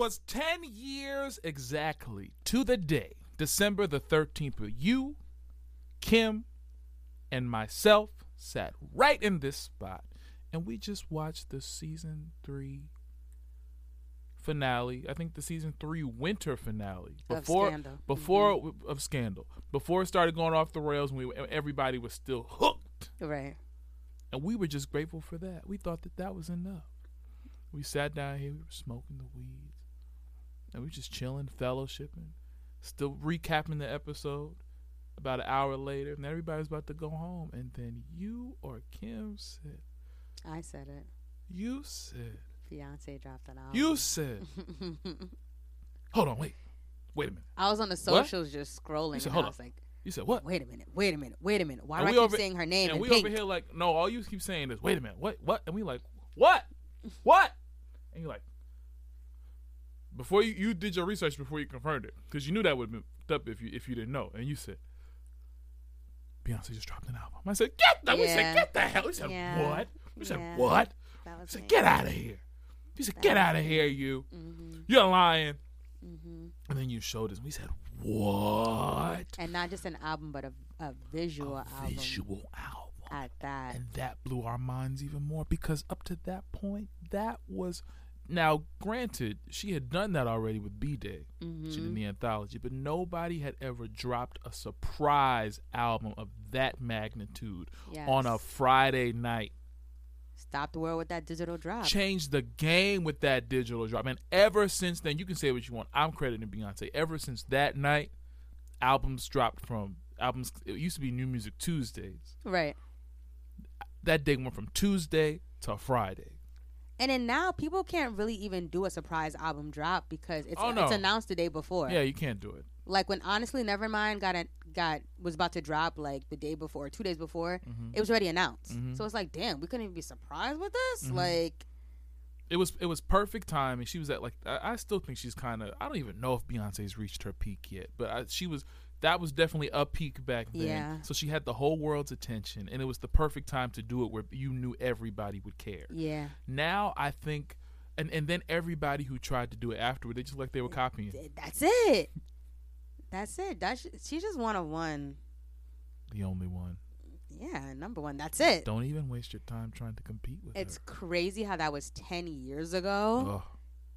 Twas 10 years exactly to the day, December the 13th, where you, Kim, and myself sat right in this spot and we just watched the season three finale. I think the season three winter finale Of before Scandal. before mm-hmm. of Scandal before it started going off the rails. And we everybody was still hooked, Right. and we were just grateful for that. We thought that that was enough. We sat down here, we were smoking the weeds, and we were just chilling, fellowshipping, still recapping the episode. About an hour later, and everybody's about to go home, and then you or Kim said, I said it. "You said, Fiance dropped it out. you said." Hold on, wait, wait a minute. I was on the socials just scrolling, You said, and hold I on. was like, You said what? "Wait a minute, wait a minute, wait a minute. Why And do I keep over- saying her name and we pink?" over here like, no, all you keep saying is, wait a minute, what, what? And we like, what, what? And you're like, before you, you did your research before you confirmed it, because you knew that would have been fucked up if you if you didn't know, and you said, Beyonce just dropped an album. I said, get the, we said, get the hell. We said, Yeah. what? We said, Yeah. what? That I was said, get out of here. You said, get out of here, you. Mm-hmm. You're lying. And then you showed us, we said, what? And not just an album, but a, a visual album Visual album. at that. And that blew our minds even more because up to that point, that was. Now, granted, she had done that already with B Day. She Mm-hmm. did the anthology, but nobody had ever dropped a surprise album of that magnitude on a Friday night. Stop the world with that digital drop. Change the game with that digital drop. And ever since then, you can say what you want. I'm crediting Beyonce. Ever since that night, albums dropped from albums. It used to be New Music Tuesdays. right. That day went from Tuesday to Friday. And then now people can't really even do a surprise album drop because it's Oh, no. it's announced the day before. Yeah, you can't do it. Like when honestly Nevermind got a, got was about to drop like the day before, two days before, Mm-hmm. it was already announced. So it's like, damn, we couldn't even be surprised with this. Mm-hmm. Like, It was it was perfect timing. And she was at like I, I still think she's kind of I don't even know if Beyonce's reached her peak yet, but I, she was that was definitely a peak back then. Yeah. So she had the whole world's attention, and it was the perfect time to do it where you knew everybody would care. yeah, Now I think, and and then everybody who tried to do it afterward, they just like they were copying that's it. That's it. That's she's just one of one. the only one. Yeah, number one. That's it. Don't even waste your time trying to compete with It's her. crazy how that was ten years ago, Ugh.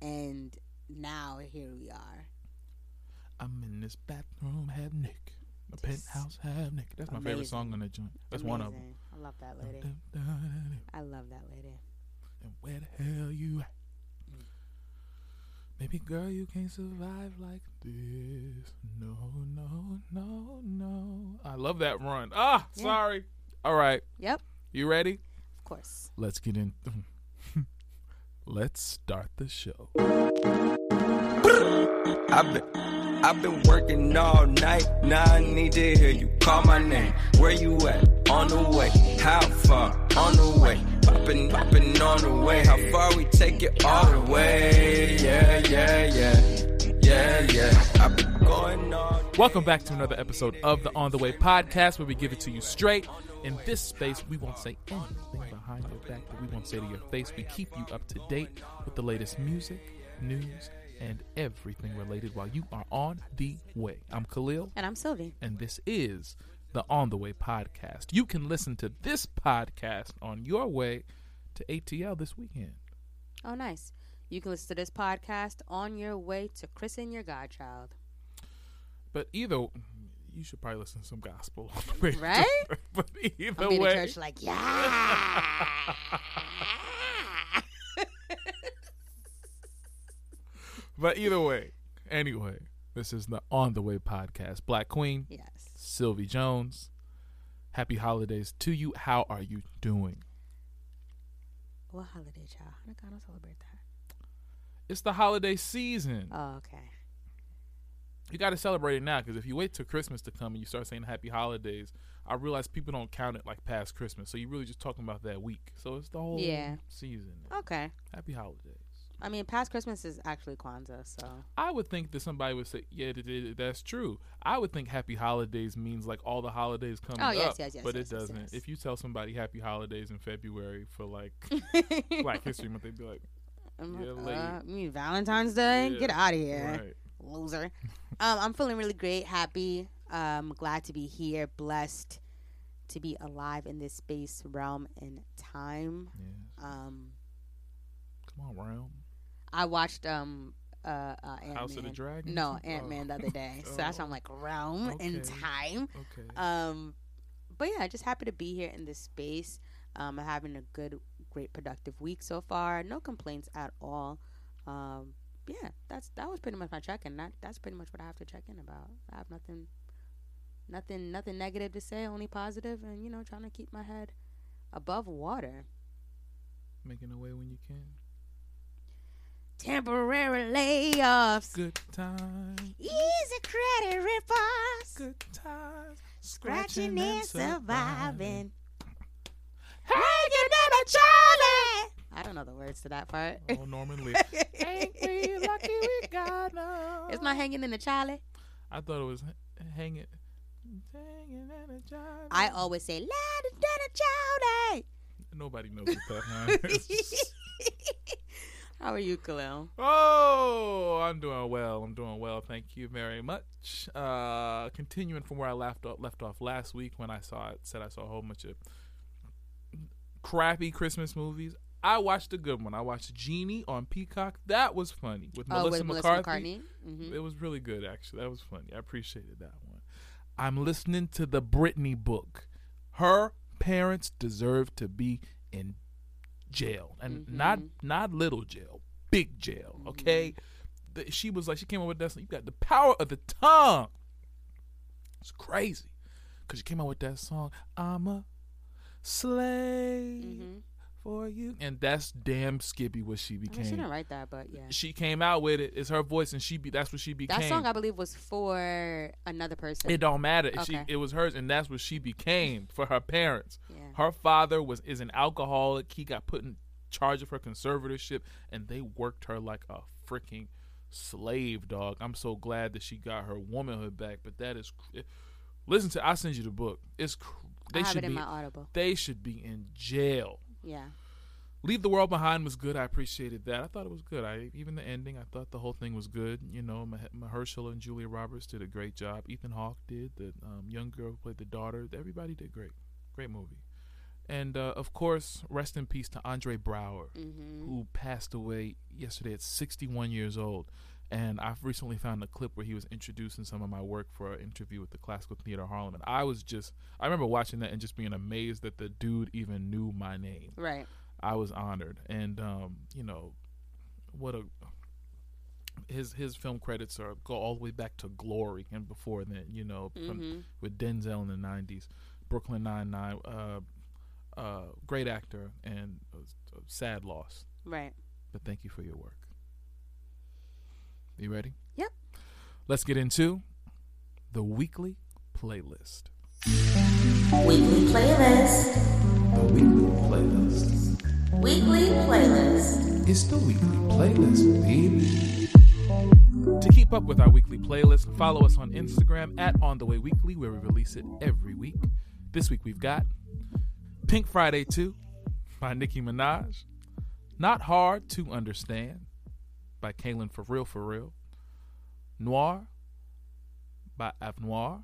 and now here we are. I'm in this bathroom, have Nick. A penthouse, have Nick. That's my favorite song on that joint. That's one of them. I love that lady. Dun, dun, dun, I love that lady. And where the hell you at? Baby girl, you can't survive like this. No, no, no, no. I love that run. Ah, Yeah. sorry. All right. Yep, You ready? of course. Let's get in. Let's start the show. I've been, working all night. Now I need to hear you call my name. Where you at? On the way. How far? On the way. Popping, popping on the way. How far we take it all the way? Yeah, yeah, yeah. Yeah, yeah. I've been going all Welcome back to another episode of the On the Way podcast where we give it to you straight. In this space, we won't say anything behind your back that we won't say to your face. We keep you up to date with the latest music, news, and everything related while you are on the way. I'm Kahlil, And I'm Sylvee. and this is the On the Way podcast. You can listen to this podcast on your way to ATL this weekend. Oh, nice. You can listen to this podcast on your way to christen your godchild. But either, you should probably listen to some gospel. on the way. Right? but either I'll be in the way, church like, yeah. But either way, anyway, this is the On the Way podcast. Black Queen, yes. Sylvee Jones. Happy holidays to you. How are you doing? What holiday, child? Hanukkah, I don't celebrate that. It's the holiday season. Oh, okay. you got to celebrate it now because if you wait till Christmas to come and you start saying Happy Holidays, I realize people don't count it like past Christmas. So you're really just talking about that week. So it's the whole Yeah. season. Okay. Happy Holidays. I mean, past Christmas is actually Kwanzaa, so I would think that somebody would say, "Yeah, th- th- that's true." I would think Happy Holidays means like all the holidays coming Oh, yes, up, yes, yes, but yes, it yes, doesn't. yes. If you tell somebody Happy Holidays in February for like Black History Month, they'd be like, I'm Yeah, like, late. uh, you mean Valentine's Day? Yeah, Get out of here, "Right." loser. um, I'm feeling really great, happy. Um, glad to be here, blessed to be alive in this space, realm, and time. Yeah. Um, Come on, Realm. I watched um uh, uh Ant-Man. House of the Dragon? No, Oh. Ant Man the other day. So that's why I'm like realm and Okay. time. Okay. Um, but yeah, just happy to be here in this space. Um, I'm having a good, great, productive week so far. No complaints at all. Um, yeah, that's that was pretty much my check-in. That that's pretty much what I have to check in about. I have nothing, nothing, nothing negative to say. Only positive, and you know, trying to keep my head above water. Making a way when you can. Temporary layoffs, Good time. easy credit reports, Good times. scratching and surviving. Hanging in a Charlie. I don't know the words to that part. Oh, Norman Lee. Ain't we lucky we got no. It's not hanging in the Charlie. I thought it was h- hanging. Hanging in a Charlie. I always say, "Let it down a Charlie." Nobody knows what that means. How are you, Kahlil? Oh, I'm doing well. I'm doing well. Thank you very much. Uh, continuing from where I left off, left off last week when I saw it, said I saw a whole bunch of crappy Christmas movies. I watched a good one. I watched Genie on Peacock. That was funny with Oh, Melissa with Melissa McCarthy. McCartney. hmm It was really good, actually. That was funny. I appreciated that one. I'm listening to the Britney book. Her parents deserve to be in jail, and not not little jail, big jail. Okay. The- she was like, she came up with that. song, You got the power of the tongue. It's crazy, cause she came out with that song. I'm a slave hmm for you, and that's damn Skippy what she I mean, became she didn't write that, but yeah. she came out with it. It's her voice, and she be that's what she became. That song, I believe, was for another person. it don't matter. If She Okay. it was hers, and that's what she became for her parents. Yeah. Her father was is an alcoholic. He got put in charge of her conservatorship, and they worked her like a freaking slave dog. I'm so glad that she got her womanhood back. But that is, cr- listen to. I send you the book. It's cr- they I have should it in be my Audible. they should be in jail. Yeah. Leave the World Behind was good. I appreciated that. I thought it was good. I even the ending. I thought the whole thing was good. You know, Mah- Mahershala and Julia Roberts did a great job. Ethan Hawke did. The um, young girl who played the daughter. Everybody did great. Great movie. And uh, of course, rest in peace to Andre Braugher, hmm who passed away yesterday at 61 years old. And I've recently found a clip where he was introducing some of my work for an interview with the Classical Theater Harlem. And I was just, I remember watching that and just being amazed that the dude even knew my name. Right. I was honored, and um, you know, what a his his film credits are go all the way back to Glory and before then. You know, from, hmm with Denzel in the '90s, Brooklyn Nine Nine, uh, uh, great actor and a, a sad loss. Right. But thank you for your work. You ready? Yep. Let's get into the weekly playlist. Weekly playlist. The weekly playlist. Weekly playlist. It's the weekly playlist, baby. To keep up with our weekly playlist, follow us on Instagram at On The Way Weekly, where we release it every week. This week we've got Pink Friday 2 by Nicki Minaj, Not Hard to Understand by Kalan For Real For Real, Noir by Avenoir,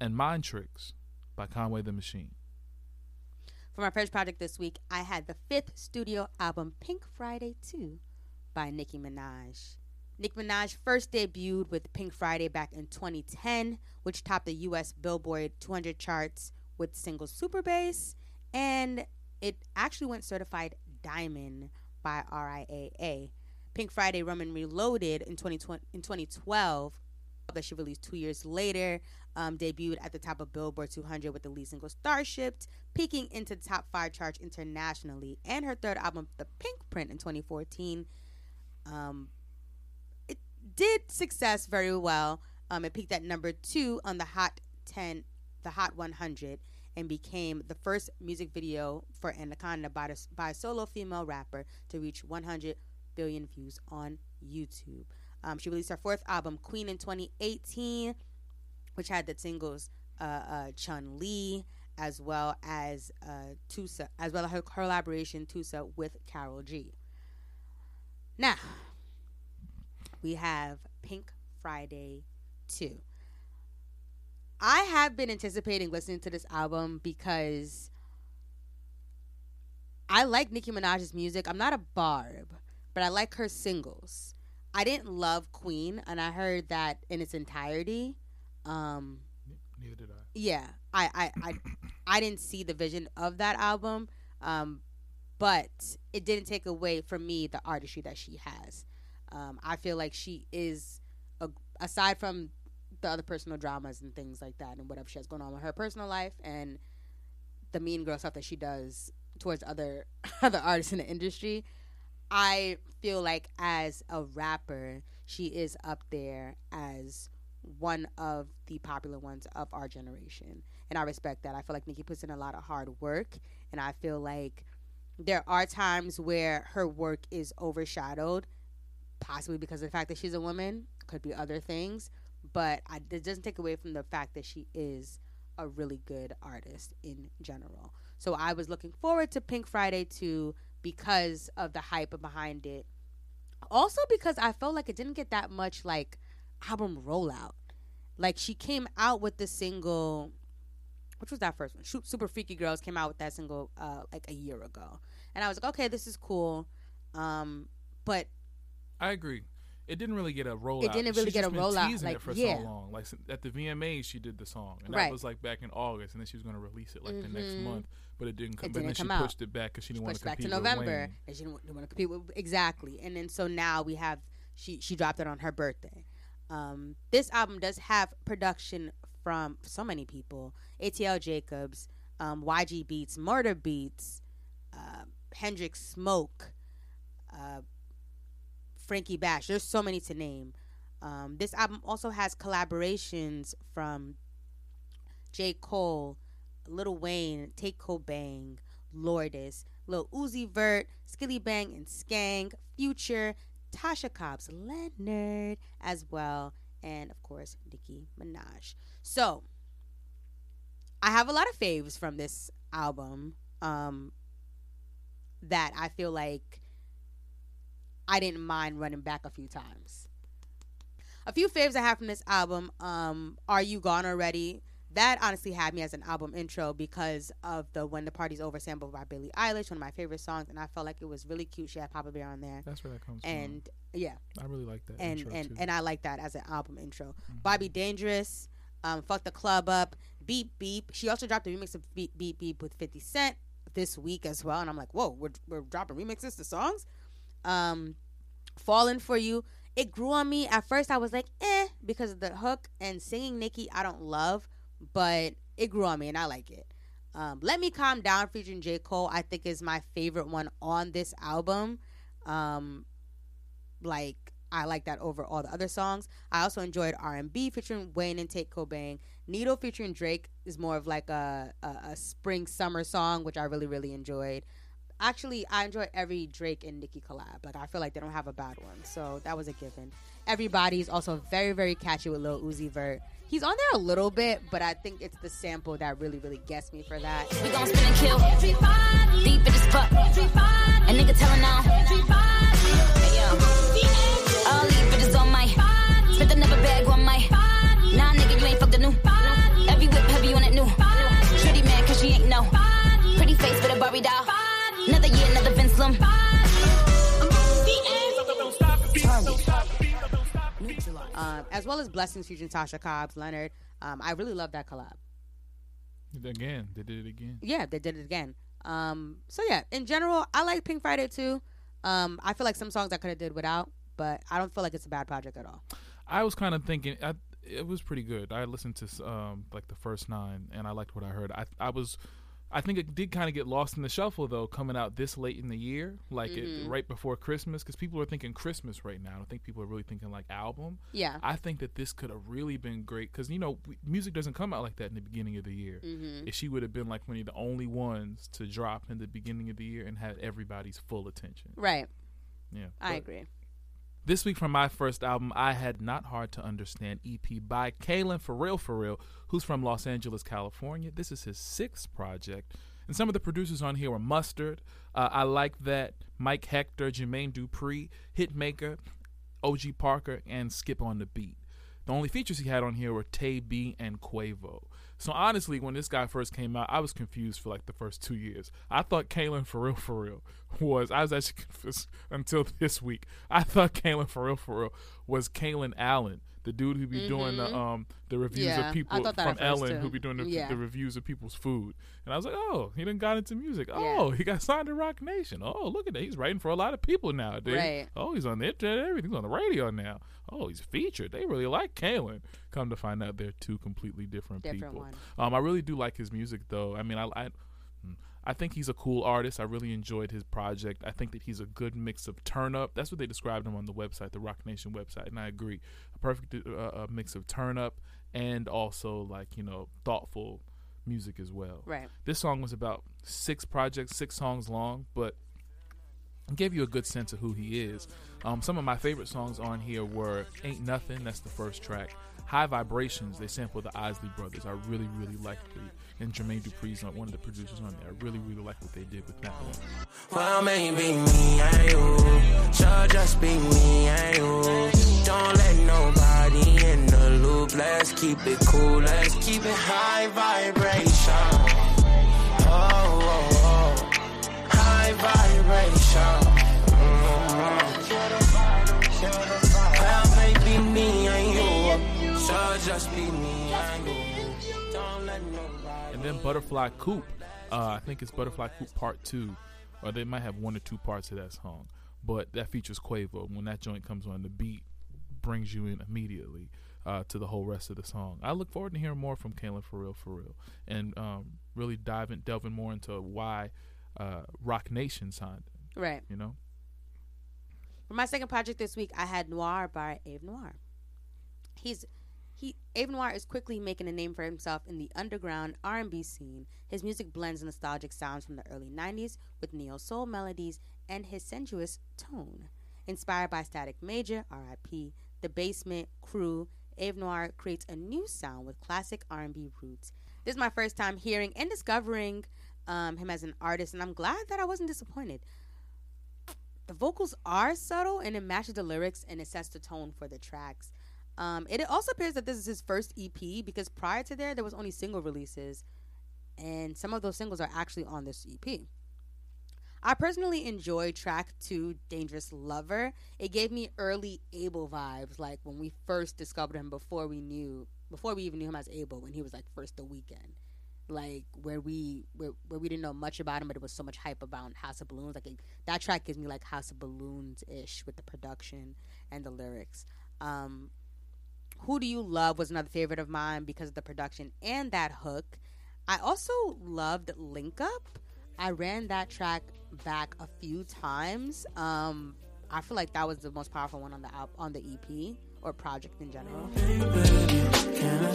and Mind Tricks by Conway the Machine. For my first project this week, I had the fifth studio album Pink Friday 2 by Nicki Minaj. Nicki Minaj first debuted with Pink Friday back in 2010, which topped the US Billboard 200 charts with single Super Bass, and it actually went certified diamond by RIAA. Pink Friday Roman Reloaded in 2020, in 2012 that she released two years later, um, debuted at the top of Billboard 200 with the lead single Starships, peaking into top five charts internationally. And her third album, The Pink Print, in 2014, Um, it did success very well. Um, it peaked at number two on the Hot 10, the Hot 100, and became the first music video for Anaconda by, by a solo female rapper to reach 100 billion views on YouTube. Um, she released her fourth album, Queen, in 2018, which had the singles uh, uh, Chun Li, as well as uh, Tusa, as well as her collaboration Tusa with Karol G. Now, we have Pink Friday 2. I have been anticipating listening to this album because I like Nicki Minaj's music. I'm not a barb, but I like her singles. I didn't love Queen, and I heard that in its entirety. Um, Neither did I. yeah, I, I, I, I didn't see the vision of that album, um, but it didn't take away from me the artistry that she has. Um, I feel like she is, a, aside from the other personal dramas and things like that, and whatever she has going on with her personal life and the mean girl stuff that she does towards other other artists in the industry, I feel like as a rapper, she is up there as one of the popular ones of our generation. And I respect that. I feel like Nicki puts in a lot of hard work. And I feel like there are times where her work is overshadowed, possibly because of the fact that she's a woman, could be other things. But I, it doesn't take away from the fact that she is a really good artist in general. So I was looking forward to Pink Friday 2 because of the hype behind it. Also because I felt like it didn't get that much like album rollout. Like she came out with the single which was that first one? Super Freaky Girls came out with that single uh like a year ago. And I was like, "Okay, this is cool." Um but I agree. It didn't really get a rollout. It didn't really get a rollout, like, it for yeah. so long. Like at the VMAs, she did the song, and Right. that was like back in August, and then she was going to release it like the next Mhm. month, but it didn't come. It didn't then come she out. pushed it back because she didn't want pushed to back to compete with November, and she didn't, didn't want to compete with exactly. And then so now we have she she dropped it on her birthday. Um, this album does have production from so many people: ATL Jacobs, um, YG Beats, Murda Beatz, uh, Hendrix Smoke, uh, Frankie Bash. There's so many to name. Um, this album also has collaborations from J. Cole, Lil Wayne, Tate Kobang, Lourdiz, Lil Uzi Vert, Skillibeng and Skeng, Future, Tasha Cobbs, Leonard as well, and of course Nicki Minaj. So I have a lot of faves from this album um, that I feel like I didn't mind running back a few times. A few faves I have from this album um, Are You Gone Already? That honestly had me as an album intro because of the When the Party's Over sample by Billie Eilish, one of my favorite songs, and I felt like it was really cute. She had Papa Bear on there. That's where that comes from. And yeah. I really like that. and intro and, too. and I like that as an album intro. Mhm. Barbie Dangerous, um, Fuck the Club Up, Beep Beep. She also dropped a remix of Beep Beep Beep with 50 Cent this week as well. And I'm like, whoa, we're, we're dropping remixes to songs? Um, Falling for You. It grew on me. At first, I was like, eh, because of the hook and singing Nicki, I don't love, but it grew on me and I like it. Um, Let Me Calm Down featuring J. Cole, I think is my favorite one on this album. Um, like I like that over all the other songs. I also enjoyed R and B featuring Wayne and Tate Kobang. Needle featuring Drake is more of like a, a a spring summer song, which I really really enjoyed. Actually, I enjoy every Drake and Nicki collab. Like I feel like they don't have a bad one, so that was a given. Everybody's also very very catchy with Lil Uzi Vert. He's on there a little bit, but I think it's the sample that really really gets me for that. We gon' spin and kill. Deep in this fuck. A nigga telling now. Hey, yo. All these bitches on my. Um, as well as Blessings featuring Tasha Cobbs, Leonard. Um, I really love that collab. again, they did it again. yeah, they did it again. Um, so yeah, in general, I like Pink Friday too. Um, I feel like some songs I could have did without, but I don't feel like it's a bad project at all. I was kind of thinking I, it was pretty good. I listened to um like the first nine, and I liked what I heard. I I was I think it did kind of get lost in the shuffle though, coming out this late in the year, like Mm-hmm. it right before Christmas, because people are thinking Christmas right now. I don't think people are really thinking like album. Yeah. I think that this could have really been great because you know music doesn't come out like that in the beginning of the year. Mm-hmm. If she would have been like one of the only ones to drop in the beginning of the year and had everybody's full attention. Right. Yeah, I agree. This week from my first album, I had Not Hard to Understand EP by Kalan For Real For Real, who's from Los Angeles, California. This is his sixth project. And some of the producers on here were Mustard. Uh, I like that. Mike Hector, Jermaine Dupri, Hitmaker, OG Parker, and Skip on the Beat. The only features he had on here were Tay B and Quavo. So honestly, when this guy first came out, I was confused for like the first two years. I thought Kalan for real for real was I was actually confused until this week. I thought Kalan for real for real was Kalen Allen, the dude who be doing the um the reviews Mm-hmm. Yeah, of people from Ellen too. who be doing the, Yeah. the reviews of people's food. And I was like, oh, he done got into music. Oh, he got signed to Roc Nation. Oh, look at that. He's writing for a lot of people nowadays. Right. Oh, he's on the internet. Everything's on the radio now. Oh, he's featured. They really like Kalen. Come to find out, they're two completely different, Different people. one. Um, I really do like his music, though. I mean, I, I, mm, I think he's a cool artist. I really enjoyed his project. I think that he's a good mix of turn up. That's what they described him on the website, the Roc Nation website, and I agree. A perfect uh, uh, mix of turn up and also like you know thoughtful music as well. Right. This song was about six projects, six songs long, but gave you a good sense of who he is. Um, some of my favorite songs on here were "Ain't Nothing," that's the first track. "High Vibrations," they sampled the Isley Brothers. I really, really liked the and Jermaine Dupri's on one of the producers on there. I really, really like what they did with that one. Well, maybe me eh, and you. Sure, just be me eh, and you. Don't let nobody in the loop. Let's keep it cool. Let's keep it high vibration. Oh, oh, oh. High vibration. Mhm. Well, maybe me eh, and you. Sure, just be me and you. Don't let nobody. Then Butterfly Coop. Uh, I think it's Butterfly Coop Part Two, or they might have one or two parts of that song. But that features Quavo. When that joint comes on, the beat brings you in immediately uh, to the whole rest of the song. I look forward to hearing more from Kalan for real, for real, and um, really diving, delving more into why uh, Roc Nation signed him. Right. You know, For my second project this week, I had Noir by Avenoir. He's he Avenoir is quickly making a name for himself in the underground R&B scene. His music blends nostalgic sounds from the early 90s with neo soul melodies and his sensuous tone. Inspired by Static Major, R.I.P., The Basement, Crew, Avenoir creates a new sound with classic R&B roots. This is my first time hearing and discovering um, him as an artist, and I'm glad that I wasn't disappointed the vocals are subtle and it matches the lyrics and it sets the tone for the tracks. Um, it also appears that this is his first EP because prior to there, there was only single releases, and some of those singles are actually on this EP. I personally enjoy track two, Dangerous Lover. It gave me early Abel vibes, like when we first discovered him before we knew, before we even knew him as Abel, when he was like first the Weeknd like where we where, where we didn't know much about him but it was so much hype about house of balloons like it, that track gives me like house of balloons ish with the production and the lyrics um who do you love was another favorite of mine because of the production and that hook. I also loved link up. I ran that track back a few times. Um i feel like that was the most powerful one on the on the ep or project in general. Can I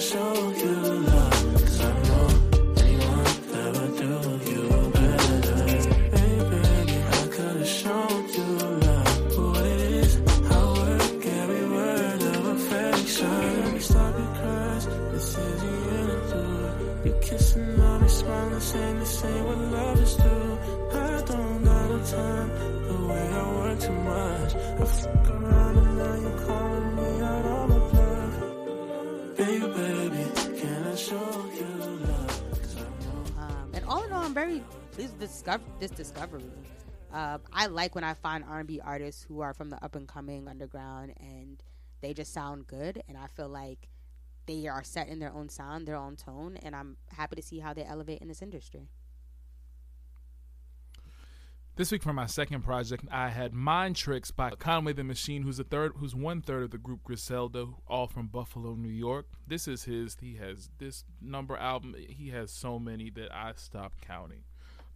what. I don't got no time, the way I work too much. I fuck around and now you're calling me out on bluff. Baby, can I show you love? Um, and all in all, I'm very this, discover- this discovery. Uh, I like when I find R&B artists who are from the up and coming underground and they just sound good, and I feel like they are set in their own sound, their own tone, and I'm happy to see how they elevate in this industry. This week for my second project, I had Mind Tricks by Conway the Machine, who's a third, who's one third of the group Griselda, all from Buffalo, New York. This is his. He has this number album. He has so many that I stopped counting.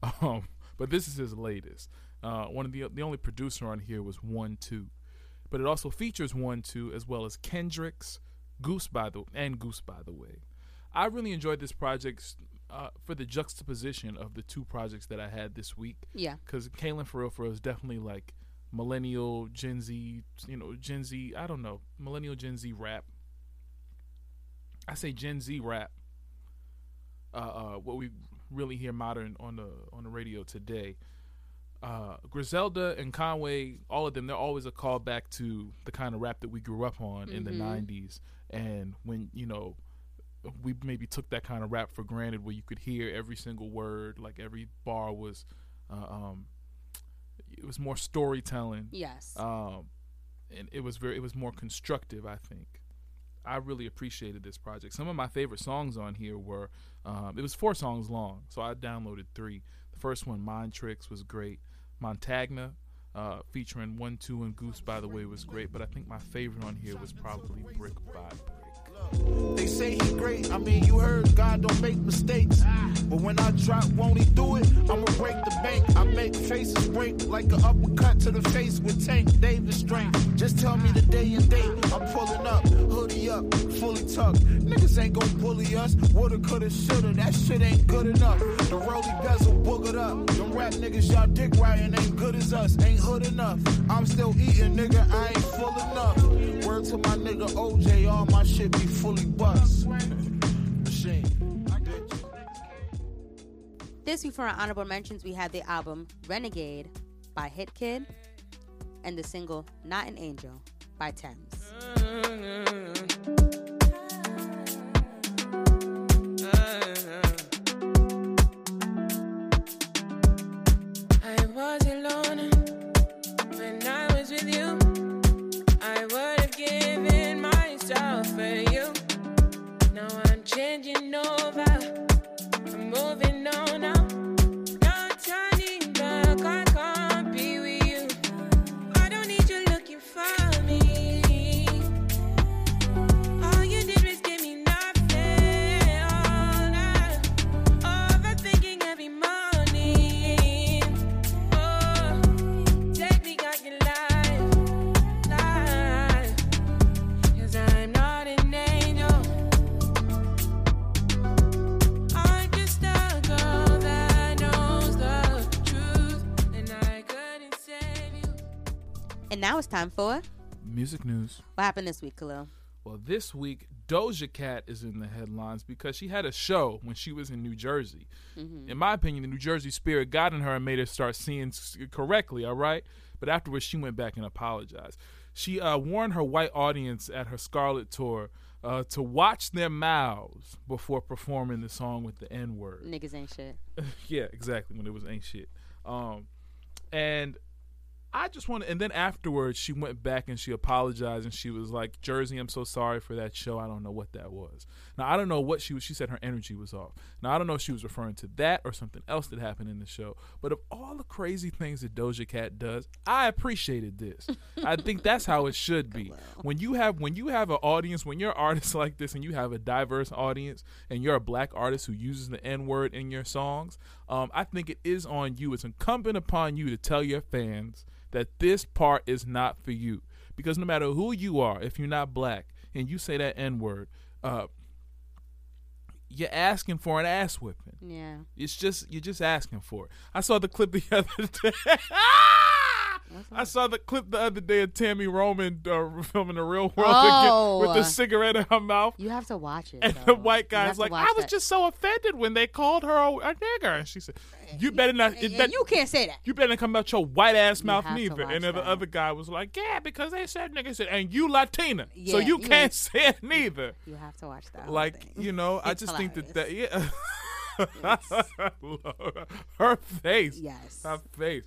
Um, but this is his latest. Uh, one of the the only producer on here was Wun Two, but it also features Wun Two as well as Kendricks, Goose by the and Goosebytheway. I really enjoyed this project uh, for the juxtaposition of the two projects that I had this week. Yeah. Because Kalan for real, for is definitely like millennial Gen Z, you know, Gen Z. I don't know, millennial Gen Z rap. I say Gen Z rap. Uh, uh, what we really hear modern on the on the radio today. Uh, Griselda and Conway, all of them, they're always a callback to the kind of rap that we grew up on in the '90s. And when you know, we maybe took that kind of rap for granted, where you could hear every single word, like every bar was, uh, um, it was more storytelling. Yes. Um, and it was very, it was more constructive. I think. I really appreciated this project. Some of my favorite songs on here were, um, it was four songs long, so I downloaded three. The first one, Mind Tricks, was great. Montagna, uh, featuring Wun Two and Goose, by the way, was great. But I think my favorite on here was probably Brick by Brick. They say he great. I mean, you heard God don't make mistakes. But when I drop, won't he do it? I'ma break the bank. I make faces break like an uppercut to the face with Tank Davis strength. Just tell me the day and date. I'm pulling up, up, fully tucked. Niggas ain't gon' bully us. Woulda, coulda, shoulda. That shit ain't good enough. The rollie bezel boogered up. Them rap niggas y'all dick riding ain't good as us. Ain't hood enough. I'm still eating, nigga. I ain't full enough. Word to my nigga OJ, all my shit be fully bust. Machine. This week for our honorable mentions, we had the album Renegade by Hit Kid and the single Not an Angel by Thames. Mm-hmm. And now it's time for Music news. what happened this week, Kahlil. Well, this week Doja Cat is in the headlines because she had a show when she was in New Jersey. In my opinion, the New Jersey spirit got in her and made her start seeing correctly. All right, but afterwards she went back and apologized. She uh, warned her white audience at her Scarlet tour uh, to watch their mouths before performing the song with the N word. Niggas ain't shit. yeah, exactly. When it was ain't shit. Um, and I just want to, and then afterwards she went back and she apologized and she was like, Jersey, I'm so sorry for that show. I don't know what that was. Now, I don't know what she was, she said her energy was off. Now, I don't know if she was referring to that or something else that happened in the show. But of all the crazy things that Doja Cat does, I appreciated this. I think that's how it should be. When you have, when you have an audience, when you're an artist like this and you have a diverse audience and you're a black artist who uses the N word in your songs, um, I think it is on you. It's incumbent upon you to tell your fans that this part is not for you. Because no matter who you are, if you're not black and you say that N word, uh, you're asking for an ass whipping. Yeah. It's just you're just asking for it. I saw the clip the other day. I saw the clip the other day of Tami Roman uh, filming the real world Oh. again, with the cigarette in her mouth. You have to watch it. And though. the white You guy's like, I was that. just so offended when they called her a, a nigger. And she said, You better not. It And you can't say that. you better not come out your white ass mouth neither. And then the other guy was like, Yeah, because they said nigga said, and you Latina, so you you can't say it neither. You have to watch that. Like thing. you know, I It's just think that that hilarious. yeah. her face, Yes. her face.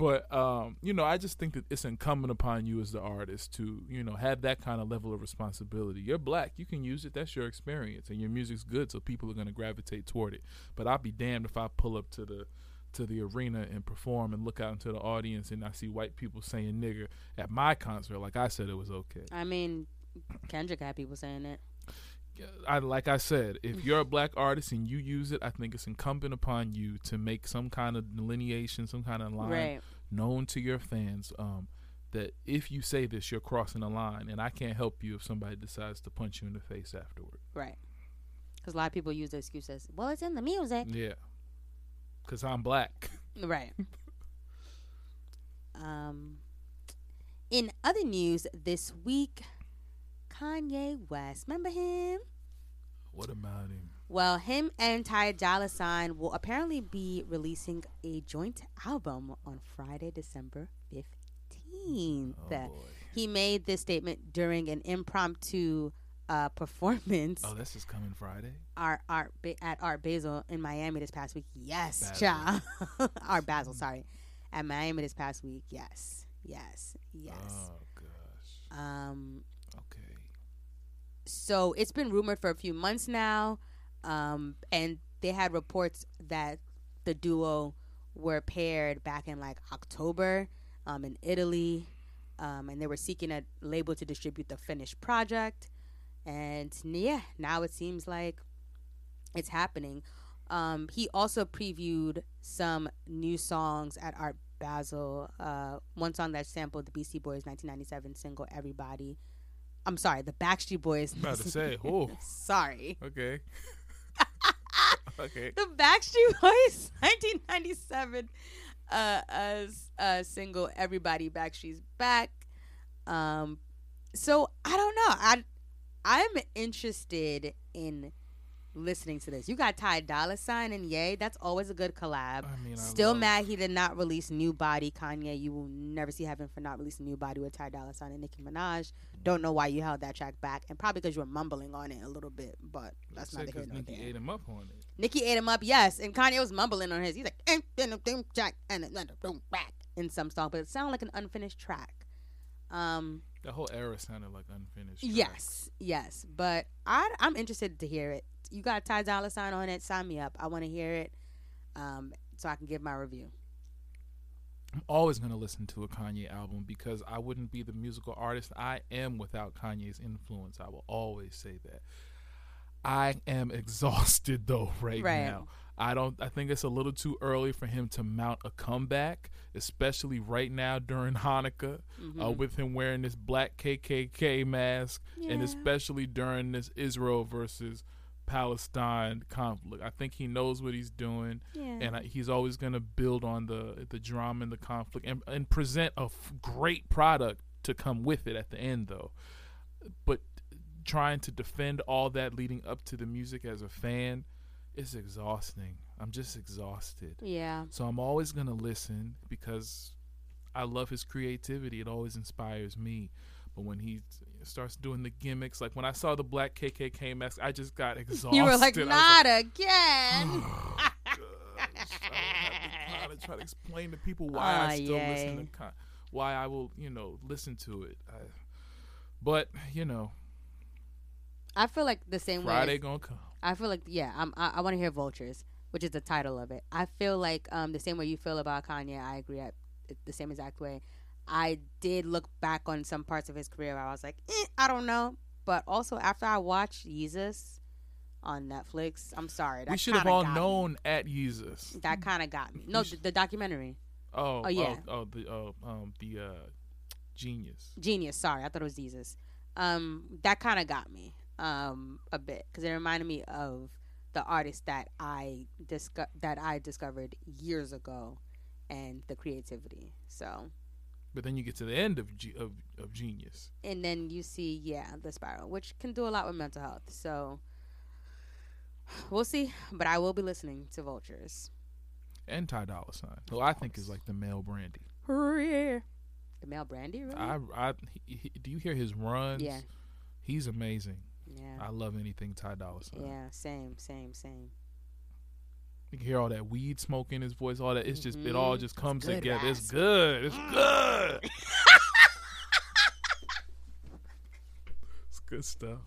But um, you know, I just think that it's incumbent upon you as the artist to, you know, have that kind of level of responsibility. You're black, you can use it. That's your experience, and your music's good, so people are going to gravitate toward it. But I'll be damned if I pull up to the to the arena and perform and look out into the audience and I see white people saying nigger at my concert, like I said, it was okay. I mean, Kendrick had people saying it. I like I said, if you're a black artist and you use it, I think it's incumbent upon you to make some kind of delineation, some kind of line Right. known to your fans. Um, that if you say this, you're crossing a line, and I can't help you if somebody decides to punch you in the face afterward. Right. Because a lot of people use the excuse as, well, it's in the music. Yeah, because I'm black. Right. um, in other news this week, Kanye West, remember him? What about him? Well, him and Ty Dolla $ign will apparently be releasing a joint album on Friday, December 15th. Oh he made this statement during an impromptu uh, performance Oh, this is coming Friday. art, art, Ba- at Art Basel in Miami this past week. Yes, Basel. child. Art Basel, sorry. At Miami this past week. Yes, yes, yes. Oh gosh. Um. So it's been rumored for a few months now, um, and they had reports that the duo were paired back in like October um, in Italy, um, and they were seeking a label to distribute the finished project. And yeah, now it seems like it's happening. Um, he also previewed some new songs at Art Basel. Uh, one song that sampled the Beastie Boys 1997 single "Everybody." I'm sorry, the Backstreet Boys. About to say, oh, sorry, okay. okay. the Backstreet Boys 1997 uh, as uh, single "Everybody Backstreet's Back." Um, so I don't know. I I'm interested in listening to this. You got Ty Dolla $ign and Ye. That's always a good collab. I mean, I Still mad he did not release New Body. Kanye, you will never see heaven for not releasing New Body with Ty Dolla $ign and Nicki Minaj. Don't know why you held that track back, and probably because you were mumbling on it a little bit. But that's not the here Nicki there. ate him up on it. Nicki ate him up, yes, and Kanye was mumbling on his. He's like, "Ain't been a Jack and back" in some song, but it sounded like an unfinished track. Um, The whole era sounded like unfinished. tracks. yes, yes, but I, I'm interested to hear it. You got Ty Dolla $ign on it. Sign me up. I want to hear it, um, so I can give my review. I'm always going to listen to a Kanye album because I wouldn't be the musical artist I am without Kanye's influence. I will always say that. I am exhausted though right, Right. now. I don't I think it's a little too early for him to mount a comeback, especially right now during Hanukkah, uh, with him wearing this black KKK mask and especially during this Israel versus Palestine conflict. I think he knows what he's doing Yeah. and I, he's always going to build on the the drama and the conflict and, and present a f- great product to come with it at the end though but trying to defend all that leading up to the music as a fan is exhausting i'm just exhausted Yeah, so i'm always going to listen because i love his creativity it always inspires me but when he starts doing the gimmicks like when i saw the black kkk mask i just got exhausted you were like, I not again. I have to try to explain to people why I Ah, still yay. listen to why I will, you know, listen to it. I, but you know, I feel like the same way. Friday gonna come. I feel like yeah, I'm, I I want to hear Vultures, which is the title of it. I feel like um the same way you feel about Kanye, I agree at the same exact way. I did look back on some parts of his career. Where I was like, eh, I don't know, but also after I watched Jesus on Netflix, I'm sorry, that we should have all got me. known at Jesus. That kind of got me. No, the, the documentary Oh, Oh, yeah. oh, oh, the uh, um the uh, genius. Genius. Sorry, I thought it was Jesus. Um, that kind of got me um a bit because it reminded me of the artist that I disco- that I discovered years ago, and the creativity. So, But then you get to the end of G- of, of genius. and then you see, yeah, the spiral, which can do a lot with mental health. So, we'll see. But I will be listening to Vultures. And Ty Dolla $ign, who I think is like the male Brandy. Yeah. The male Brandy, really? I, I, he, he- do you hear his runs? Yeah. he's amazing. Yeah. I love anything Ty Dolla $ign. Yeah. Same. Same. Same. You can hear all that weed smoke in his voice, all that. It's just it all Mhm. just comes good together. It's good. It's good. it's good stuff.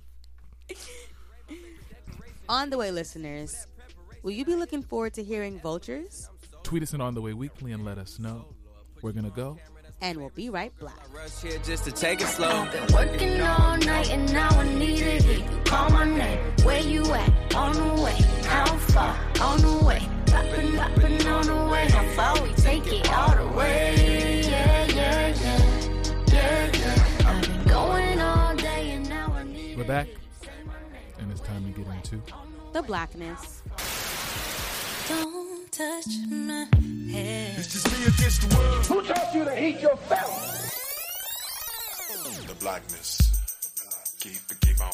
On the way, listeners, will you be looking forward to hearing Vultures? Tweet us in On The Way Weekly and let us know. We're going to go. And we'll be right back. Rush here just to take it slow. Been working all night and now I need to hear you call my name. Where you at? On the way. How far? On the way. Poppin', poppin' on the way. How far we take it all the way? Yeah, yeah, yeah. Yeah, yeah. I've been going all day and now I need We're back. And it's time to get into. The blackness. Don't touch my head. It's just me against the world. Who taught you to heat your felt? The blackness. Keep it, keep on.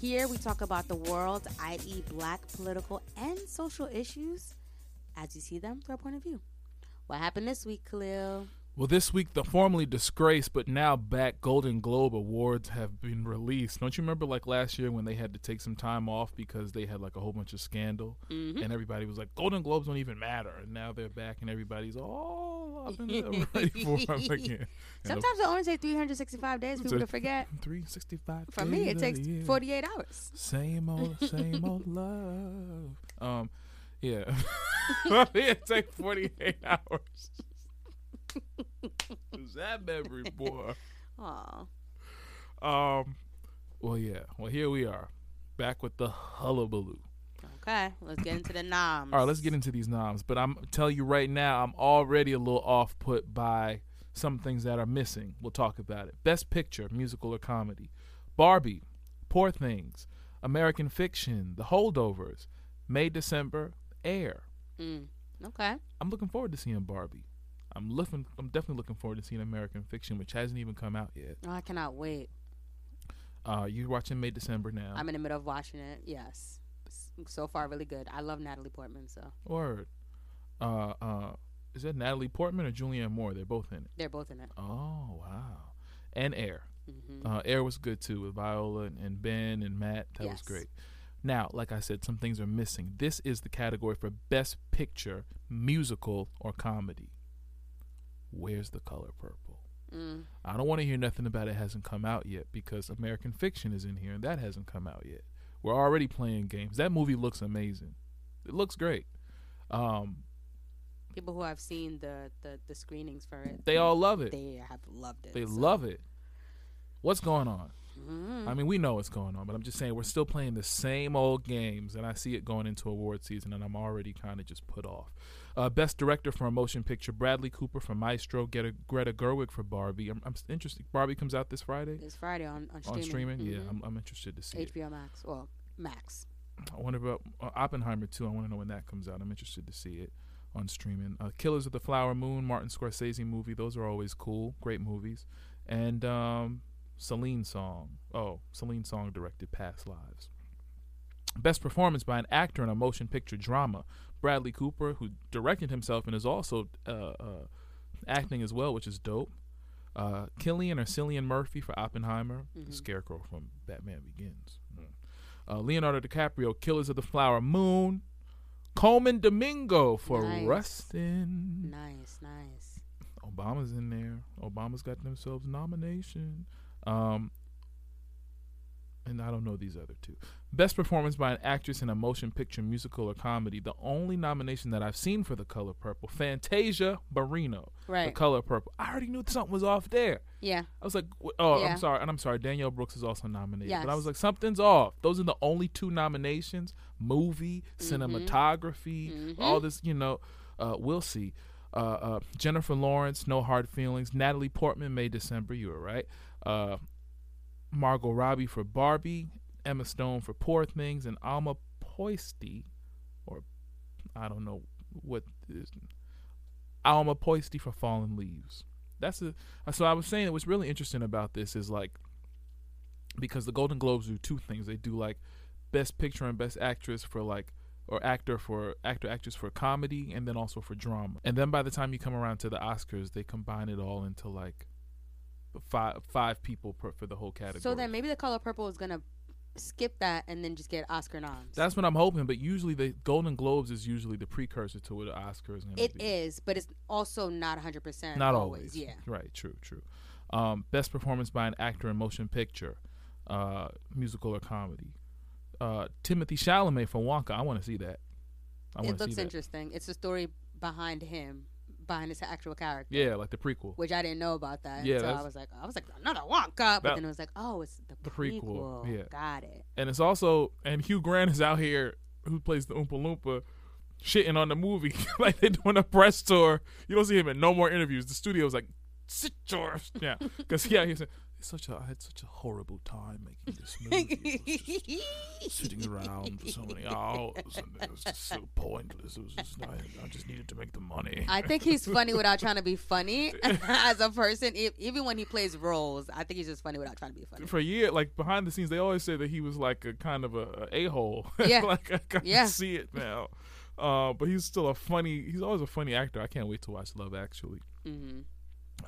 Here we talk about the world, i.e., black political and social issues as you see them through our point of view. What happened this week, Kahlil? Well, this week, the formerly disgraced but now back Golden Globe Awards have been released. Don't you remember, like last year, when they had to take some time off because they had like a whole bunch of scandal, and everybody was like, "Golden Globes don't even matter," and now they're back, and everybody's all up and I'm ready for them again. Sometimes it only takes 365 days for people to forget. three sixty five. For me, it takes 48 hours. Same old, same old love. Um, yeah, it takes forty eight hours. Is that memory, boy? Aw. Um, well, yeah. Well, here we are, back with the hullabaloo. Okay, let's get into the noms. All right, let's get into these noms. But I'm telling you right now, I'm already a little off put by some things that are missing. We'll talk about it. Best Picture, musical or comedy. Barbie, Poor Things, American Fiction, The Holdovers, May December, Air. Mm, okay. I'm looking forward to seeing Barbie. I'm looking. I'm definitely looking forward to seeing American Fiction, which hasn't even come out yet. Oh, I cannot wait. Uh, you're watching May December now. I'm in the middle of watching it. Yes. So far, really good. I love Natalie Portman, so Word. Uh, uh, is that Natalie Portman or Julianne Moore? They're both in it. they're both in it. Oh wow. And Air. hmm Uh, Air was good too with Viola and, and Ben and Matt. That was great. Now, like I said, some things are missing. This is the category for Best Picture, musical or comedy. Where's the color purple? Mm. I don't want to hear nothing about it hasn't come out yet because American Fiction is in here and that hasn't come out yet. We're already playing games. That movie looks amazing. It looks great. Um, People who have seen the, the, the screenings for it, they all love it. they have loved it. They so. love it. What's going on? Mhm. I mean, we know what's going on, but I'm just saying we're still playing the same old games, and I see it going into award season, and I'm already kind of just put off. Uh, Best director for a motion picture: Bradley Cooper for Maestro, Greta, Greta Gerwig for Barbie. I'm, I'm interested. Barbie comes out this Friday It's Friday on, on streaming. on streaming. Yeah, Mhm. I'm, I'm interested to see it. HBO Max. Well, Max. I wonder about uh, Oppenheimer too. I want to know when that comes out. I'm interested to see it on streaming. Uh, Killers of the Flower Moon, Martin Scorsese movie. Those are always cool, great movies. And um, Celine Song. Oh, Celine Song directed Past Lives. Best performance by an actor in a motion picture drama. Bradley Cooper, who directed himself and is also uh, uh, acting as well, which is dope. Uh, Killian or Cillian Murphy for Oppenheimer, the Scarecrow from Batman Begins. Mm. Uh, Leonardo DiCaprio, Killers of the Flower Moon. Colman Domingo for Nice. Rustin. Nice, nice. Obama's in there. Obama's got themselves nomination. Um, and I don't know these other two. Best performance by an actress in a motion picture, musical, or comedy. The only nomination that I've seen for The Color Purple, Fantasia Barrino. The Color Purple. I already knew something was off there. Yeah. I was like, oh, Yeah. I'm sorry, and I'm sorry. Danielle Brooks is also nominated, Yes. but I was like, something's off. Those are the only two nominations: movie, Mm-hmm. cinematography, all this. You know, uh, we'll see. Uh, uh, Jennifer Lawrence, No Hard Feelings. Natalie Portman, May December. You were right. Uh, Margot Robbie for Barbie. Emma Stone for Poor Things, and Alma Pöysti, or I don't know what is Alma Pöysti for Fallen Leaves. That's a so I was saying what's really interesting about this is like because the Golden Globes do two things. They do like best picture and best actress for like or actor for actor actress for comedy and then also for drama. And then by the time you come around to the Oscars, they combine it all into like five five people per, for the whole category. So then maybe the color purple is gonna skip that and then just get Oscar noms. That's what I'm hoping, but usually the Golden Globes is usually the precursor to what the Oscar is going to It be. is, but it's also not 100. percent Not always. Yeah. Right. True. True. Um, best performance by an actor in motion picture, uh, musical or comedy. Uh, Timothée Chalamet for Wonka. I want to see that. I it want to see looks interesting. It's the story behind him, behind his actual character. Yeah, like the prequel. Which I didn't know about that. Yeah, so I was like, I was like, another Wonka, but That- then it was like, oh, it's the, The prequel. prequel, yeah. got it. And it's also and Hugh Grant is out here who plays the Oompa Loompa shitting on the movie like they're doing a press tour. You don't see him in no more interviews. The studio's like, sit your yeah, because yeah, he's it's such a I had such a horrible time making this movie. It was just sitting around for so many hours and it was just so pointless. It was just I, I just needed to make the money. I think he's funny without trying to be funny as a person. If, even when he plays roles, I think he's just funny without trying to be funny. for a year, like behind the scenes, they always say that he was like a kind of a, a hole. Yeah. like I can Yeah. see it now. Uh, but he's still a funny. He's always a funny actor. I can't wait to watch Love Actually hmm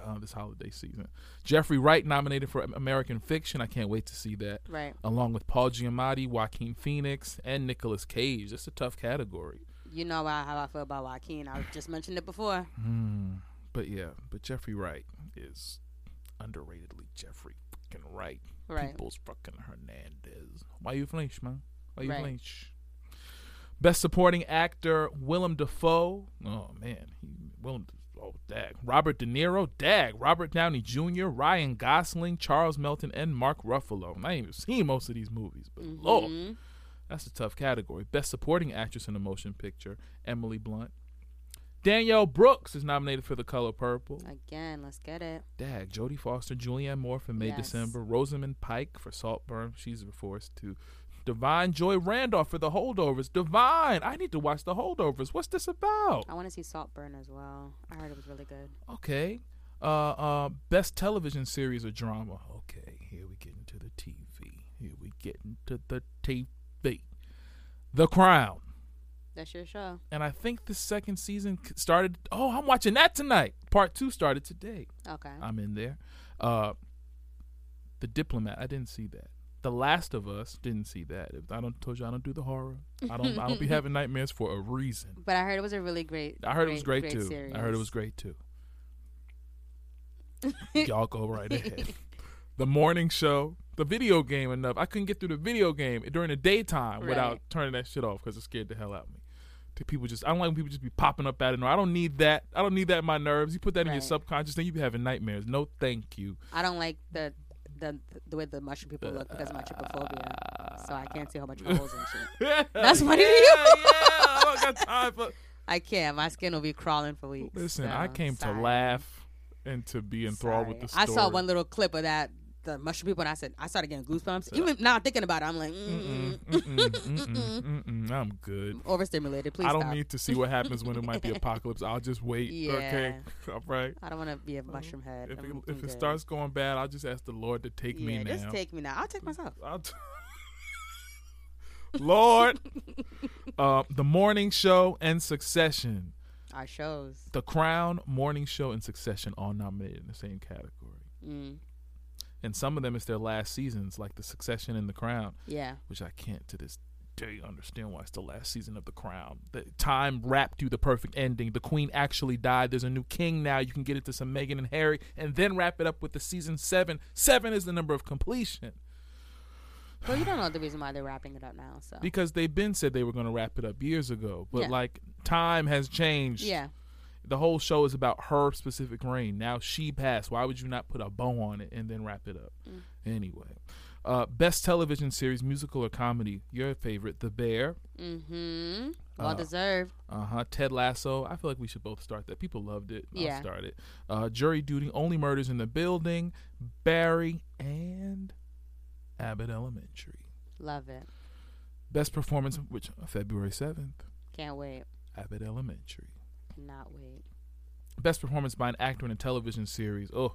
uh, this holiday season. Jeffrey Wright nominated for American Fiction. I can't wait to see that. Right. Along with Paul Giamatti, Joaquin Phoenix, and Nicolas Cage. That's a tough category. You know how I feel about Joaquin. I just mentioned it before. Hmm. But yeah, but Jeffrey Wright is underratedly Jeffrey fucking Wright. Right. People's fucking Hernandez. Why you flinch, man? Why you Right. flinch? Best Supporting Actor Willem Dafoe. Oh man, he, Willem. Oh dag. Robert De Niro. Dag. Robert Downey Jr. Ryan Gosling. Charles Melton and Mark Ruffalo. I ain't even seen most of these movies, but lord, Mhm. that's a tough category. Best Supporting Actress in a Motion Picture, Emily Blunt. Danielle Brooks is nominated for The Color Purple. Again, let's get it. Dag, Jodie Foster, Julianne Moore for May Yes. December, Rosamund Pike for Saltburn. She's forced to. Da'Vine Joy Randolph for The Holdovers. Da'Vine, I need to watch The Holdovers. What's this about? I want to see Saltburn as well. I heard it was really good. Okay. Uh, uh, best television series or drama. Okay, here we get into the TV. Here we get into the TV. The Crown. That's your show. And I think the second season started. Oh, I'm watching that tonight. Part two started today. Okay. I'm in there. Uh, the Diplomat. I didn't see that. The Last of Us. Didn't see that. If I don't told you I don't do the horror. I don't. I don't be having nightmares for a reason. But I heard it was a really great. I heard it was great, too. Series. I heard it was great too. Y'all go right ahead. The morning show, the video game enough. I couldn't get through the video game during the daytime without turning that shit off because it scared the hell out of me. To people just, I don't like when people just be popping up at it. I don't need that. I don't need that in my nerves. You put that in your subconscious, then you be having nightmares. No, thank you. I don't like the the the way the mushroom people look because of my trypophobia. So I can't see a whole bunch of holes and shit. That's funny yeah, to you. yeah, I don't got time for. I can't. My skin will be crawling for weeks. Listen, I came sorry. to laugh and to be enthralled with the story. I saw one little clip of that the mushroom people, and I said I started getting goosebumps. Even now thinking about it, I'm like, mm, Mm-mm, mm-mm, mm-mm, I'm good. overstimulated. Please I don't stop. need to see what happens when it might be apocalypse. I'll just wait. Okay, all right. I don't want to be a mushroom head. If it, I'm- if I'm it starts going bad, I'll just ask the Lord to take yeah, me now. just take me now. I'll take myself. I'll t- Lord, uh, the morning show and Succession, Our shows. The Crown, Morning Show, and Succession all nominated in the same category. Mm, And some of them it's their last seasons, like the Succession and The Crown. yeah. which I can't to this day understand why it's the last season of The Crown. The time wrapped you the perfect ending. The Queen actually died. There's a new king now. You can get into some Meghan and Harry, and then wrap it up with the season seven. Seven is the number of completion Well, you don't know the reason why they're wrapping it up now. So because they've been said they were going to wrap it up years ago, but Yeah. like time has changed. yeah, The whole show is about her specific reign. Now she passed. Why would you not put a bow on it and then wrap it up? Mm. Anyway, uh, best television series, musical or comedy? Your favorite, The Bear. mm-hmm. Well Uh, deserved. Uh huh. Ted Lasso. I feel like we should both start that. People loved it. Yeah. I'll start it. Uh, Jury Duty. Only Murders in the Building. Barry and Abbott Elementary. Love it. Best performance, which uh, February seventh. Can't wait. Abbott Elementary. Cannot wait. Best performance by an actor in a television series. Oh,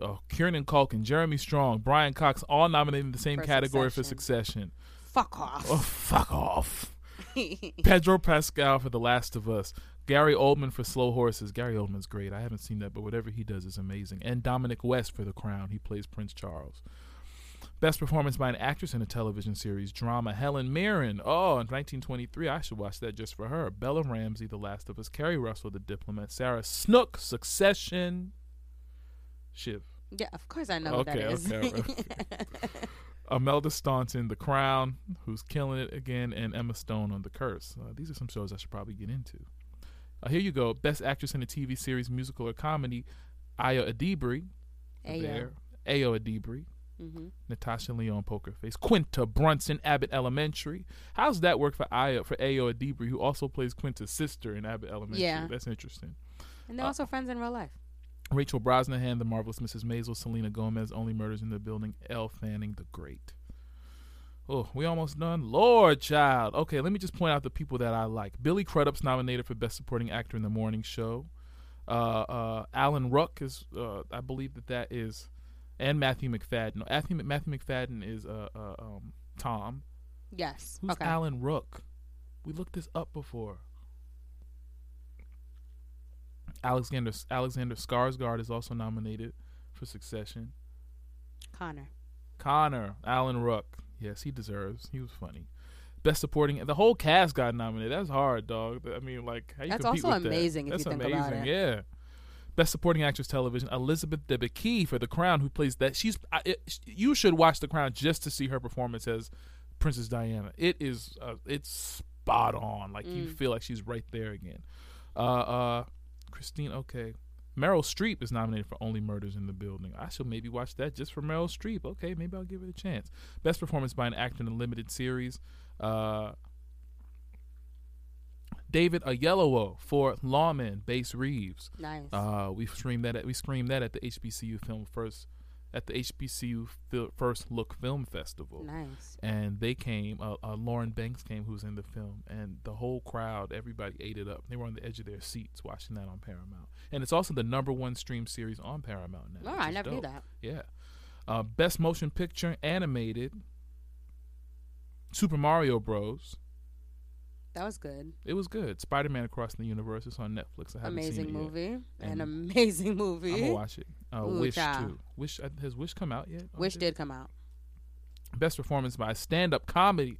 oh Kieran Culkin, Jeremy Strong, Brian Cox, all nominated in the same For category for Succession. Succession. Fuck off. Oh, fuck off. Pedro Pascal for The Last of Us. Gary Oldman for Slow Horses. Gary Oldman's great. I haven't seen that, but whatever he does is amazing. And Dominic West for The Crown. He plays Prince Charles. Best performance by an actress in a television series drama. Helen Mirren. Oh, in 1923. I should watch that just for her. Bella Ramsey, The Last of Us. Keri Russell, The Diplomat. Sarah Snook, Succession. Shiv. yeah, of course I know Okay, that is. okay, Imelda Staunton, The Crown, who's killing it again, and Emma Stone on The Curse. Uh, these are some shows I should probably get into. Uh, here you go. Best actress in a TV series, musical, or comedy. Aya Edebiri. Ayo. There. Ayo Edebiri. Mhm. Natasha Lyonne Poker Face. Quinta Brunson, Abbott Elementary. How's that work for Aya for Ayo Edebiri, who also plays Quinta's sister in Abbott Elementary? Yeah. That's interesting. And they're also friends in real life. Rachel Brosnahan, The Marvelous Mrs. Maisel, Selena Gomez, Only Murders in the Building, Elle Fanning, The Great. Oh, we almost done. Lord, child. Okay, let me just point out the people that I like. Billy Crudup's nominated for Best Supporting Actor in the Morning Show. Uh, uh, Alan Ruck is, uh, I believe that that is, and Matthew Macfadyen. Matthew, Matthew Macfadyen is uh, uh, um, Tom. Yes. Who's okay. Alan Ruck? We looked this up before. Alexander Alexander Skarsgård is also nominated for Succession. Connor. Connor Alan Ruck, yes, he deserves. He was funny. Best supporting, the whole cast got nominated. That's hard, dog. I mean, like, how you That's compete also with that? amazing if That's you think amazing. about it. Yeah. Best supporting actress television, Elizabeth Debicki for The Crown, who plays that. She's. I, it, you should watch The Crown just to see her performance as Princess Diana. It is. Uh, it's spot on. Like you Mm. feel like she's right there again. Uh, uh, Christine. Okay. Meryl Streep is nominated for Only Murders in the Building. I should maybe watch that just for Meryl Streep. Okay, maybe I'll give it a chance. Best performance by an actor in a limited series. Uh, David Oyelowo for Lawman, Bass Reeves. Nice. Uh, we streamed that. At, we screamed that at the HBCU Film First, at the HBCU Fil- First Look Film Festival. Nice. And they came. Uh, uh, Lauren Banks came, who's in the film, and the whole crowd, everybody ate it up. They were on the edge of their seats watching that on Paramount. And it's also the number one stream series on Paramount now. Oh, I never knew that. Yeah. Uh, Best Motion Picture Animated. Super Mario Bros. That was good. It was good. Spider Man Across the Universe. is on Netflix. I haven't Amazing seen it yet. movie. An And amazing movie. I'm gonna watch it. Uh, Ooh, Wish child. too. Wish uh, has Wish come out yet? Wish did come out. Best performance by stand up comedy,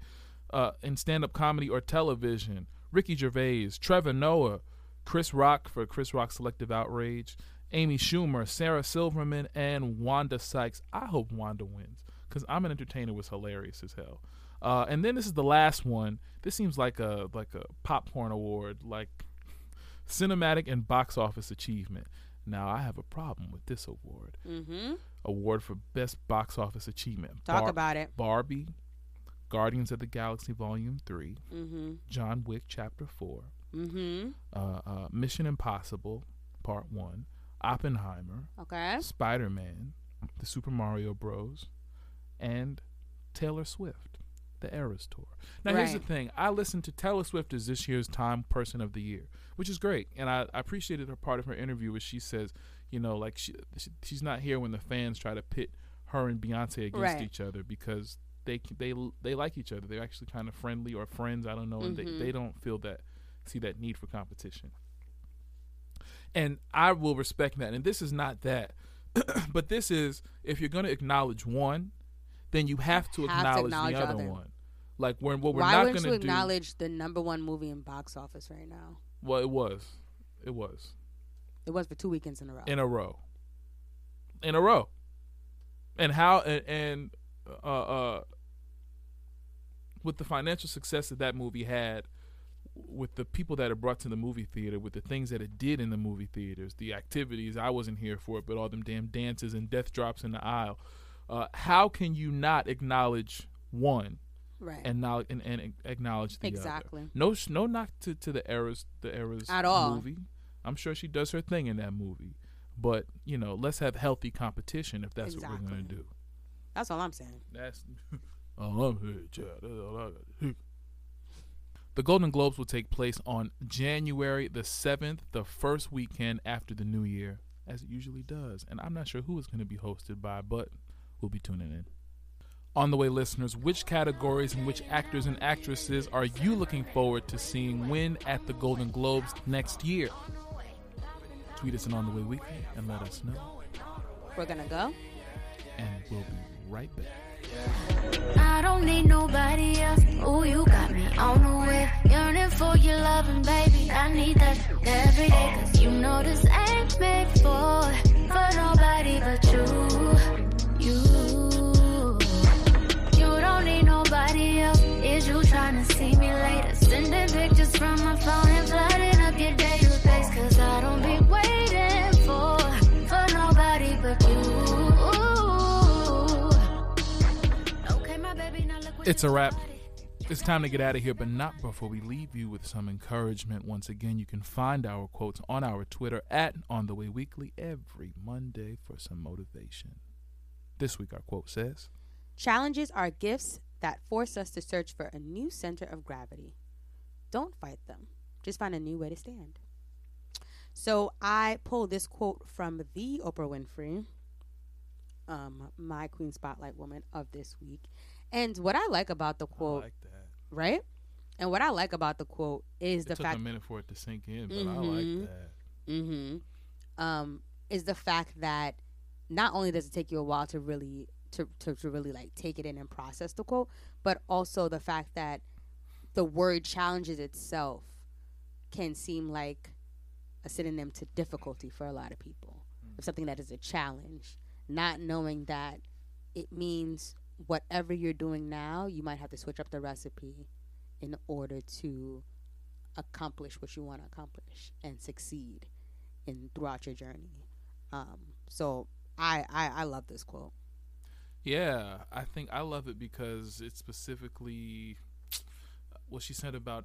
uh, in stand up comedy or television. Ricky Gervais, Trevor Noah, Chris Rock for Chris Rock Selective Outrage, Amy Schumer, Sarah Silverman, and Wanda Sykes. I hope Wanda wins because I'm an entertainer was hilarious as hell. Uh, and then this is the last one. This seems like a like a popcorn award, like cinematic and box office achievement. Now I have a problem with this award. Mm-hmm. Award for best box office achievement. Talk about it. Barbie, Guardians of the Galaxy Volume 3, Mm-hmm. John Wick Chapter 4, Mm-hmm. uh, uh, Mission Impossible Part 1, Oppenheimer, Okay. Spider Man, The Super Mario Bros., and Taylor Swift, The Eras Tour. Now, here's the thing I listened to Taylor Swift as this year's Time Person of the Year, which is great. And I, I appreciated her part of her interview where she says, you know, like she, she she's not here when the fans try to pit her and Beyonce against Right. each other because they they they like each other. They're actually kind of friendly or friends. I don't know. And Mhm. they, they don't feel that see that need for competition. And I will respect that. And this is not that. but this is if you're going to acknowledge one, then you have to Have to acknowledge, acknowledge the the other, other. one. Like when what we're Why not going to do. acknowledge the number one movie in box office right now? Well, it was, it was It was for two weekends in a row. in a row, in a row, and how and, and uh, uh, with the financial success that that movie had, with the people that it brought to the movie theater, with the things that it did in the movie theaters, the activities I wasn't here for, it, but all them damn dances and death drops in the aisle. Uh, how can you not acknowledge one right. and now and, and acknowledge the Exactly. other? No, no knock to, to the eras, the eras At all. movie. I'm sure she does her thing in that movie, but you know, let's have healthy competition if that's what we're gonna do. That's all I'm saying. That's all I'm here, child. That's all I got. To. The Golden Globes will take place on January the 7th, the first weekend after the new year, as it usually does. And I'm not sure who it's going to be hosted by, but we'll be tuning in. On the way, listeners, which categories and which actors and actresses are you looking forward to seeing win at the Golden Globes next year? Tweet us in On the Way Weekly and let us know. We're gonna go. And we'll be right back. I don't need nobody else. Ooh, you got me on the way. Yearning for your loving, baby. I need that every day. Cause you know this ain't made for, for nobody but you. You. You don't need nobody else. Is you trying to see me later? Sending pictures from my phone and flooding up your day. It's a wrap. It's time to get out of here, but not before we leave you with some encouragement. Once again, you can find our quotes on our Twitter at On the Way Weekly every Monday for some motivation. This week, our quote says Challenges are gifts that force us to search for a new center of gravity. Don't fight them, just find a new way to stand. So I pulled this quote from the Oprah Winfrey, um, my Queen Spotlight woman of this week. And what I like about the quote, like that. right? And what I like about the quote is It the took fact a minute for it to sink in, but I Mhm. like that. mm-hmm, um, is the fact that not only does it take you a while to really to, to, to really like take it in and process the quote, but also the fact that the word challenges itself can seem like a synonym to difficulty for a lot of people. Of something that is a challenge, not knowing that it means whatever you're doing now, you might have to switch up the recipe in order to accomplish what you want to accomplish and succeed in throughout your journey. Um, so I, I I love this quote. Yeah, I think I love it because it's specifically what she said about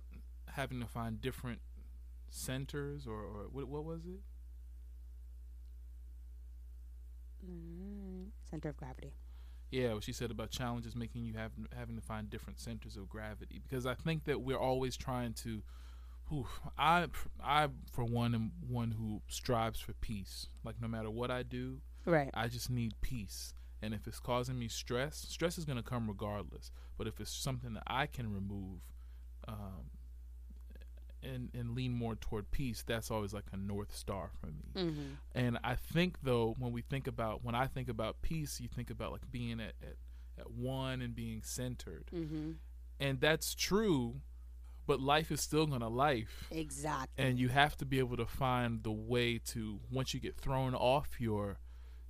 having to find different centers or, or what, what was it? Mm, center of gravity. Yeah, what she said about challenges making you have having to find different centers of gravity because I think that we're always trying to. Whew, I I for one am one who strives for peace. Like no matter what I do, Right. I just need peace. And if it's causing me stress, stress is going to come regardless. But if it's something that I can remove, um, and and lean more toward peace, that's always like a north star for me. Mm-hmm. And I think though, when we think about when I think about peace, you think about like being at at, at one and being centered, Mm-hmm. and that's true. But life is still gonna life, Exactly. and you have to be able to find the way to once you get thrown off your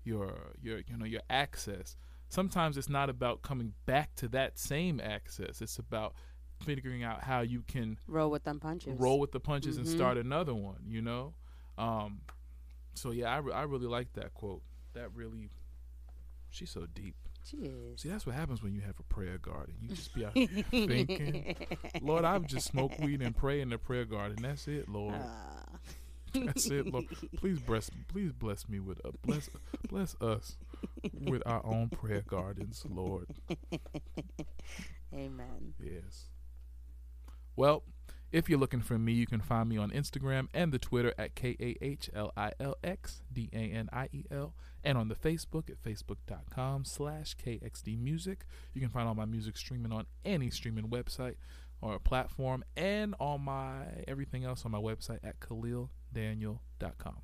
your your you know your access. Sometimes it's not about coming back to that same access. It's about figuring out how you can roll with them punches. roll with the punches and Mhm. start another one. You know, um, so yeah, I, re- I really like that quote. That really, she's so deep. She is. See, that's what happens when you have a prayer garden. You just be out here thinking, Lord, I would just smoke weed and pray in the prayer garden. That's it, Lord. Ah. That's it, Lord. Please bless, please bless me with a bless, bless us with our own prayer gardens, Lord. Amen. Yes. Well, if you're looking for me, you can find me on Instagram and the Twitter at K A H L I L X D A N I E L and on the Facebook at facebook.com slash KXD Music. You can find all my music streaming on any streaming website or platform and all my everything else on my website at KahlilDaniel.com.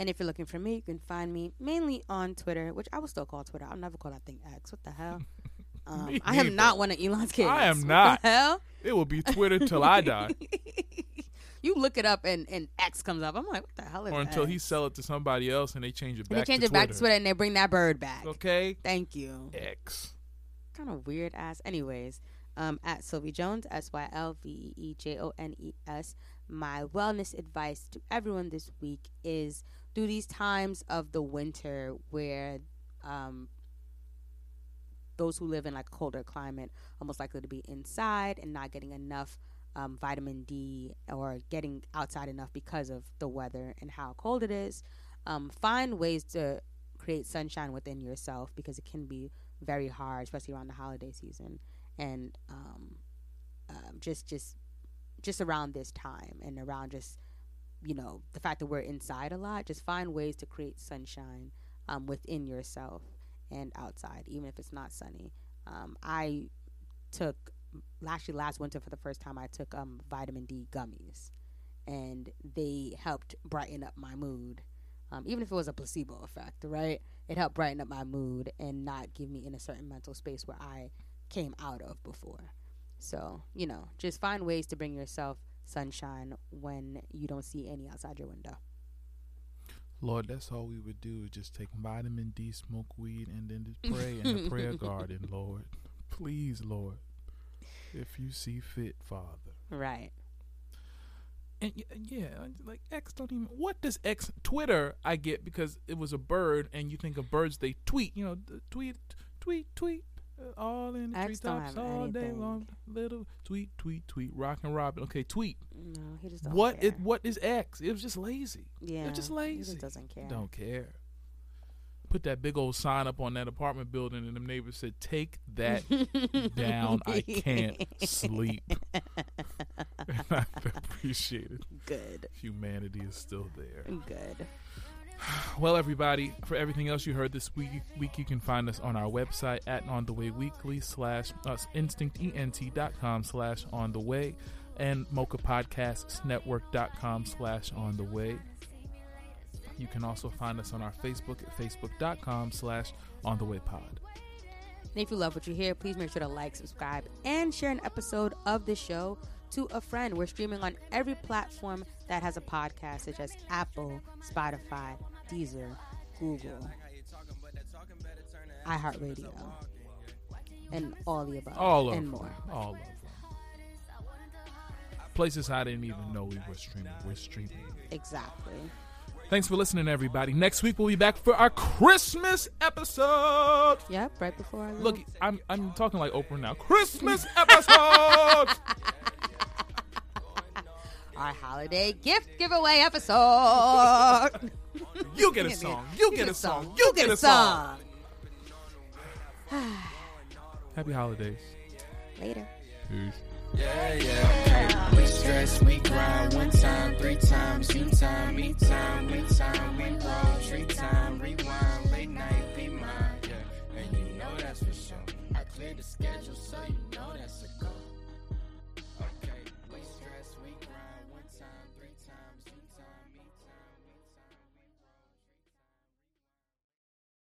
And if you're looking for me, you can find me mainly on Twitter, which I will still call Twitter. I'll never call that thing X. What the hell? Um, I am not one of Elon's kids. I am What not. The hell? It will be Twitter till I die You look it up and, and X comes up. I'm like, what the hell is or until he sell it to somebody else and they change it And back they change it back to Twitter and they bring that bird back. Okay? Thank you. X. Kind of weird ass. Anyways, um, at Sylvee Jones, S Y L V E E J O N E S. My wellness advice to everyone this week is through these times of the winter where um, those who live in like a colder climate are most likely to be inside and not getting enough um, vitamin D or getting outside enough because of the weather and how cold it is. Um, find ways to create sunshine within yourself because it can be very hard, especially around the holiday season, and um, um, just just just around this time and around just you know the fact that we're inside a lot. Just find ways to create sunshine um, within yourself and outside, even if it's not sunny. Um, I took actually last winter for the first time. I took um, vitamin D gummies, and they helped brighten up my mood. Um, even if it was a placebo effect, right? It helped brighten up my mood and not give me in a certain mental space where I came out of before. So, you know, just find ways to bring yourself sunshine when you don't see any outside your window. Lord, that's all we would do is just take vitamin D, smoke weed, and then just pray in the prayer garden, Lord. Please, Lord, if you see fit, Father. Right. And yeah, like X don't even. What does X Twitter? I get because it was a bird, and you think of birds they tweet. You know, tweet, tweet, tweet. Uh, all in the treetops all day long. Little tweet, tweet, tweet. Rock and Robin. Okay, tweet. No, he just don't What care. it? What is X? It was just lazy. Yeah, It was just he lazy. just doesn't care. Don't care. Put that big old sign up on that apartment building, and the neighbors said, "Take that down. I can't sleep." and I appreciate it. Good. Humanity is still there. Good. Well, everybody, for everything else you heard this week, week you can find us on our website at on the way weekly slash uh, us instinctent.com slash on the way and mochapodcastsnetwork.com slash on the way. You can also find us on our Facebook at facebook.com slash on the way pod. And if you love what you hear, please make sure to like, subscribe, and share an episode of the show to a friend. We're streaming on every platform that has a podcast, such as Apple, Spotify, Deezer, Google, iHeartRadio, and all the above, All of and more. All of them. Places I didn't even know we were streaming. We're streaming. Exactly. Thanks for listening, everybody. Next week we'll be back for our Christmas episode. Yep, right before our Look, I'm I'm talking like Oprah now. Christmas episode. our holiday gift giveaway episode. You get a song. You get a song. You get a song. Happy holidays. Later. Peace. Yeah, yeah. We stress, we grind one time, three times, you time, me time, we time, we roll, tree time, rewind, late night, be mine, yeah. And you know that's for sure. I cleared the schedule, so you